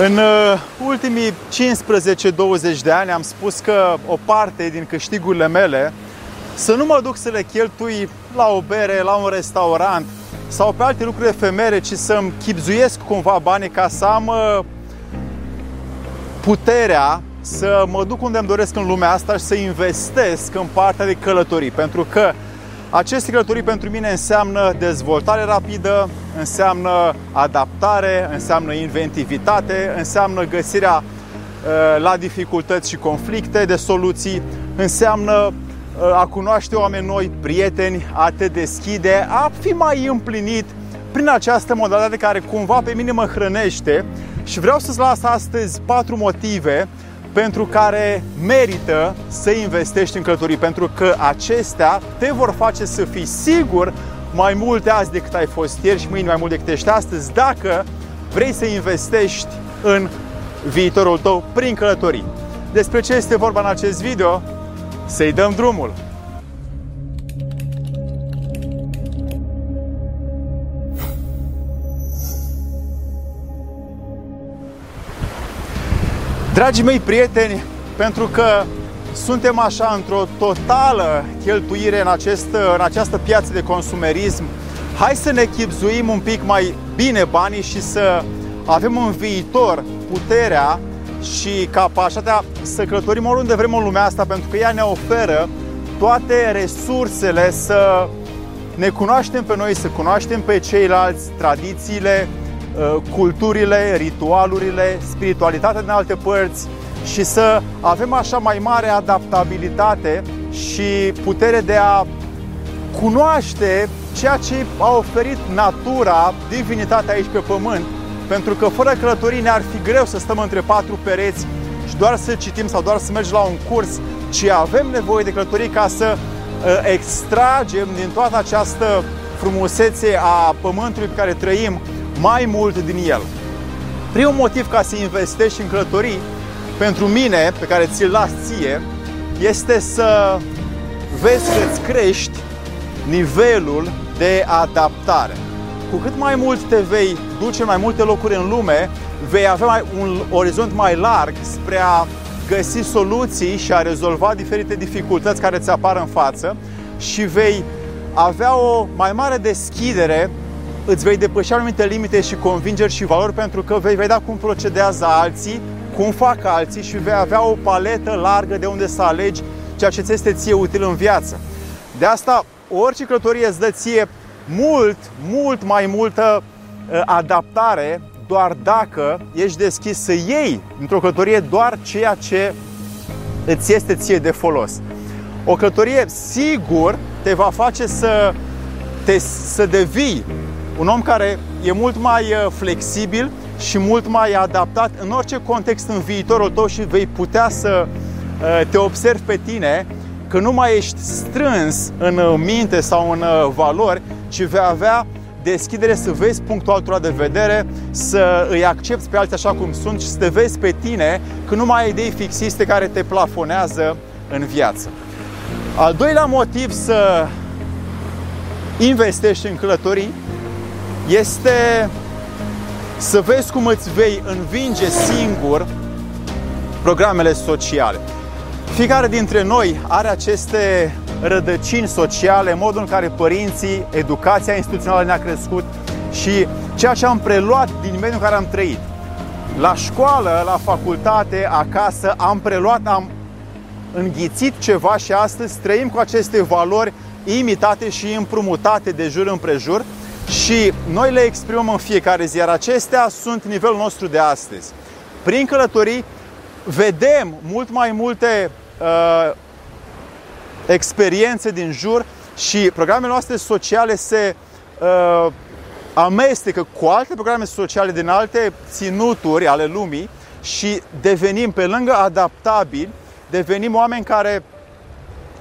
În uh, ultimii 15-20 de ani am spus că o parte din câștigurile mele să nu mă duc să le cheltui la o bere, la un restaurant sau pe alte lucruri efemere, ci să-mi chipzuiesc cumva banii ca să am uh, puterea să mă duc unde îmi doresc în lumea asta și să investesc în partea de călătorii. Pentru că aceste călătorii pentru mine înseamnă dezvoltare rapidă, înseamnă adaptare, înseamnă inventivitate, înseamnă găsirea uh, la dificultăți și conflicte de soluții, înseamnă uh, a cunoaște oameni noi, prieteni, a te deschide, a fi mai împlinit prin această modalitate care cumva pe mine mă hrănește. Și vreau să-ți las astăzi patru motive pentru care merită să investești în călătorii, pentru că acestea te vor face să fii sigur mai mult azi decât ai fost ieri și mâine mai mult decât ești astăzi, dacă vrei să investești în viitorul tău prin călătorii. Despre ce este vorba în acest video? Să-i dăm drumul! Dragii mei prieteni, pentru că suntem așa într-o totală cheltuire în, acest, în această piață de consumerism, hai să ne chipzuim un pic mai bine banii și să avem în viitor puterea și capacitatea să călătorim oriunde vrem în lumea asta, pentru că ea ne oferă toate resursele să ne cunoaștem pe noi, să cunoaștem pe ceilalți, tradițiile, Uh, culturile, ritualurile, spiritualitatea din alte părți și să avem așa mai mare adaptabilitate și putere de a cunoaște ceea ce a oferit natura, divinitatea aici pe pământ. Pentru că fără călătorii ne-ar fi greu să stăm între patru pereți și doar să citim sau doar să mergem la un curs, ci avem nevoie de călătorii ca să uh, extragem din toată această frumusețe a pământului pe care trăim mai mult din el. Primul motiv ca să investești în călătorii, pentru mine, pe care ți-l las ție, este să vezi că îți crești nivelul de adaptare. Cu cât mai mult te vei duce în mai multe locuri în lume, vei avea mai, un orizont mai larg spre a găsi soluții și a rezolva diferite dificultăți care ți apar în față și vei avea o mai mare deschidere îți vei depăși anumite limite și convingeri și valori pentru că vei vedea cum procedează alții, cum fac alții și vei avea o paletă largă de unde să alegi ceea ce ți este ție util în viață. De asta, orice călătorie îți dă ție mult, mult mai multă uh, adaptare doar dacă ești deschis să iei într-o călătorie doar ceea ce îți este ție de folos. O călătorie sigur te va face să, te, să devii un om care e mult mai uh, flexibil și mult mai adaptat în orice context în viitorul tău și vei putea să uh, te observi pe tine că nu mai ești strâns în uh, minte sau în valori, ci vei avea deschidere să vezi punctul altora de vedere, să îi accepti pe alții așa cum sunt și să te vezi pe tine că nu mai ai idei fixiste care te plafonează în viață. Al doilea motiv să investești în călătorii este să vezi cum îți vei învinge singur programele sociale. Fiecare dintre noi are aceste rădăcini sociale, modul în care părinții, educația instituțională ne-a crescut și ceea ce am preluat din mediul în care am trăit. La școală, la facultate, acasă, am preluat, am înghițit ceva și astăzi trăim cu aceste valori imitate și împrumutate de jur împrejur și noi le exprimăm în fiecare zi, iar acestea sunt nivelul nostru de astăzi. Prin călătorii vedem mult mai multe uh, experiențe din jur și programele noastre sociale se uh, amestecă cu alte programe sociale din alte ținuturi ale lumii și devenim, pe lângă adaptabili, devenim oameni care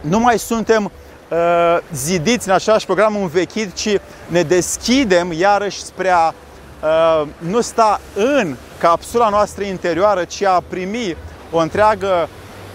nu mai suntem uh, zidiți în așa program învechit, ci ne deschidem iarăși spre a uh, nu sta în capsula noastră interioară, ci a primi o întreagă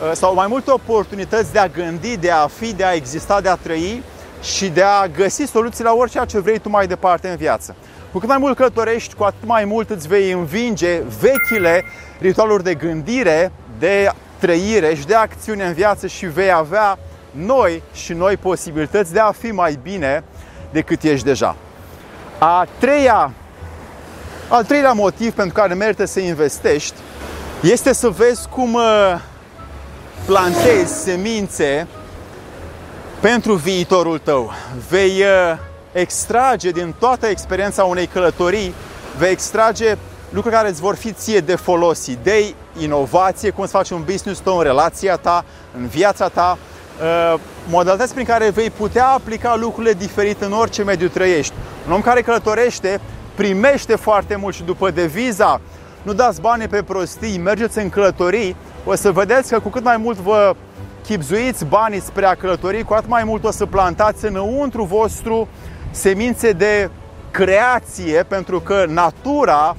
uh, sau mai multe oportunități de a gândi, de a fi, de a exista, de a trăi și de a găsi soluții la orice ce vrei tu mai departe în viață. Cu cât mai mult călătorești, cu atât mai mult îți vei învinge vechile ritualuri de gândire, de trăire și de acțiune în viață și vei avea noi și noi posibilități de a fi mai bine decât ești deja. A treia, al treilea motiv pentru care merită să investești este să vezi cum uh, plantezi semințe pentru viitorul tău. Vei uh, extrage din toată experiența unei călătorii, vei extrage lucruri care îți vor fi ție de folos, idei, inovație, cum să faci un business tău în relația ta, în viața ta, uh, modalități prin care vei putea aplica lucrurile diferite în orice mediu trăiești. Un om care călătorește primește foarte mult și după deviza nu dați bani pe prostii, mergeți în călătorii, o să vedeți că cu cât mai mult vă chipzuiți banii spre a călători, cu atât mai mult o să plantați înăuntru vostru semințe de creație, pentru că natura,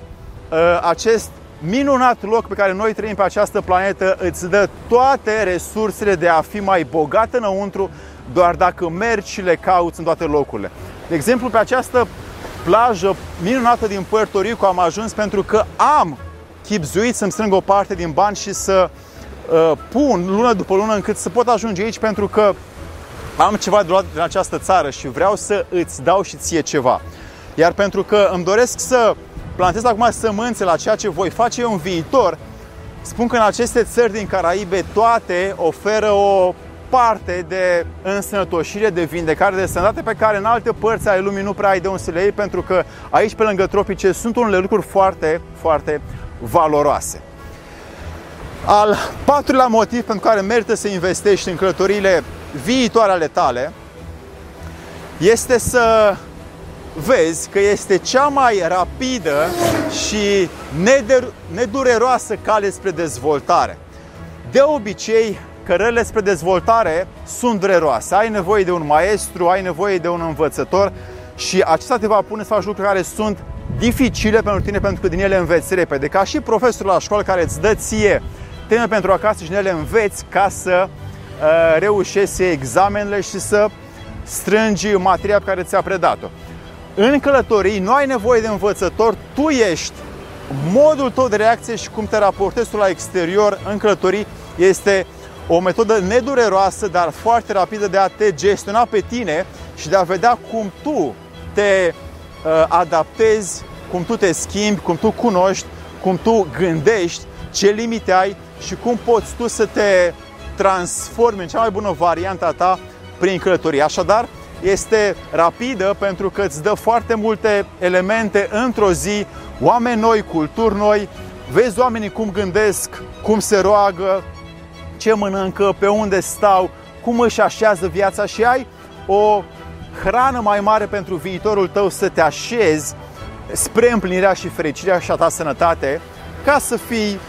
ă, acest minunat loc pe care noi trăim pe această planetă, îți dă toate resursele de a fi mai bogat înăuntru, doar dacă mergi și le cauți în toate locurile. De exemplu, pe această plajă minunată din Puerto Rico am ajuns pentru că am chipzuit să-mi strâng o parte din bani și să uh, pun lună după lună încât să pot ajunge aici pentru că am ceva de luat din această țară și vreau să îți dau și ție ceva. Iar pentru că îmi doresc să plantez acum sămânțe la ceea ce voi face eu în viitor, spun că în aceste țări din Caraibe toate oferă o parte de însănătoșire, de vindecare, de sănătate pe care în alte părți ale lumii nu prea ai de un să le iei, pentru că aici, pe lângă tropice, sunt unele lucruri foarte, foarte valoroase. Al patrulea motiv pentru care merită să investești în călătoriile viitoare ale tale este să vezi că este cea mai rapidă și nedureroasă cale spre dezvoltare. De obicei, cărările spre dezvoltare sunt dureroase. Ai nevoie de un maestru, ai nevoie de un învățător și acesta te va pune să faci lucruri care sunt dificile pentru tine pentru că din ele înveți repede. Ca și profesorul la școală care îți dă ție teme pentru acasă și din ele înveți ca să uh, reușești examenele și să strângi materia pe care ți-a predat-o. În călătorii nu ai nevoie de învățător, tu ești modul tău de reacție și cum te raportezi tu la exterior în călătorii este o metodă nedureroasă, dar foarte rapidă de a te gestiona pe tine și de a vedea cum tu te uh, adaptezi, cum tu te schimbi, cum tu cunoști, cum tu gândești, ce limite ai și cum poți tu să te transformi în cea mai bună variantă a ta prin călătorie. Așadar, este rapidă pentru că îți dă foarte multe elemente într-o zi, oameni noi, culturi noi, vezi oamenii cum gândesc, cum se roagă, ce mănâncă, pe unde stau, cum își așează viața și ai o hrană mai mare pentru viitorul tău să te așezi spre împlinirea și fericirea și a ta sănătate, ca să fii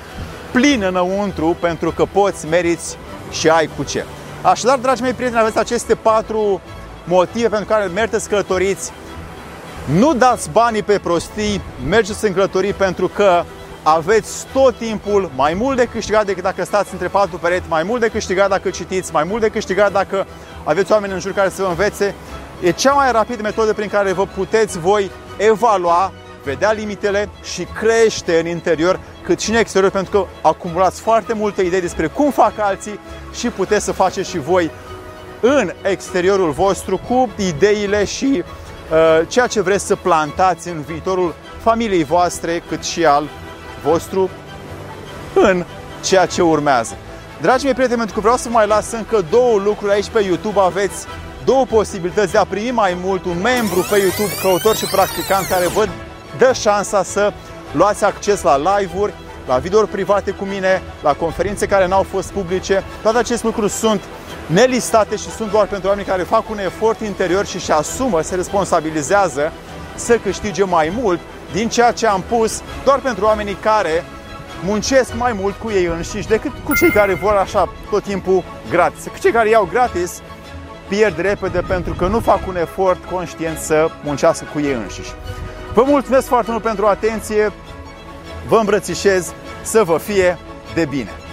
plin înăuntru pentru că poți, meriți și ai cu ce. Așadar, dragi mei prieteni, aveți aceste patru motive pentru care merită să călătoriți. Nu dați banii pe prostii, mergeți în călătorii pentru că aveți tot timpul mai mult de câștigat decât dacă stați între patru pereți, mai mult de câștigat dacă citiți, mai mult de câștigat dacă aveți oameni în jur care să vă învețe. E cea mai rapidă metodă prin care vă puteți voi evalua, vedea limitele și crește în interior cât și în exterior pentru că acumulați foarte multe idei despre cum fac alții și puteți să faceți și voi în exteriorul vostru cu ideile și uh, ceea ce vreți să plantați în viitorul familiei voastre cât și al vostru în ceea ce urmează. Dragii mei prieteni, pentru că vreau să mai las încă două lucruri aici pe YouTube, aveți două posibilități de a primi mai mult un membru pe YouTube, căutor și practicant, care vă dă șansa să luați acces la live-uri, la videouri private cu mine, la conferințe care n-au fost publice. Toate aceste lucruri sunt nelistate și sunt doar pentru oameni care fac un efort interior și își asumă, se responsabilizează să câștige mai mult din ceea ce am pus doar pentru oamenii care muncesc mai mult cu ei înșiși decât cu cei care vor așa tot timpul gratis. Cei care iau gratis pierd repede pentru că nu fac un efort conștient să muncească cu ei înșiși. Vă mulțumesc foarte mult pentru atenție, vă îmbrățișez, să vă fie de bine!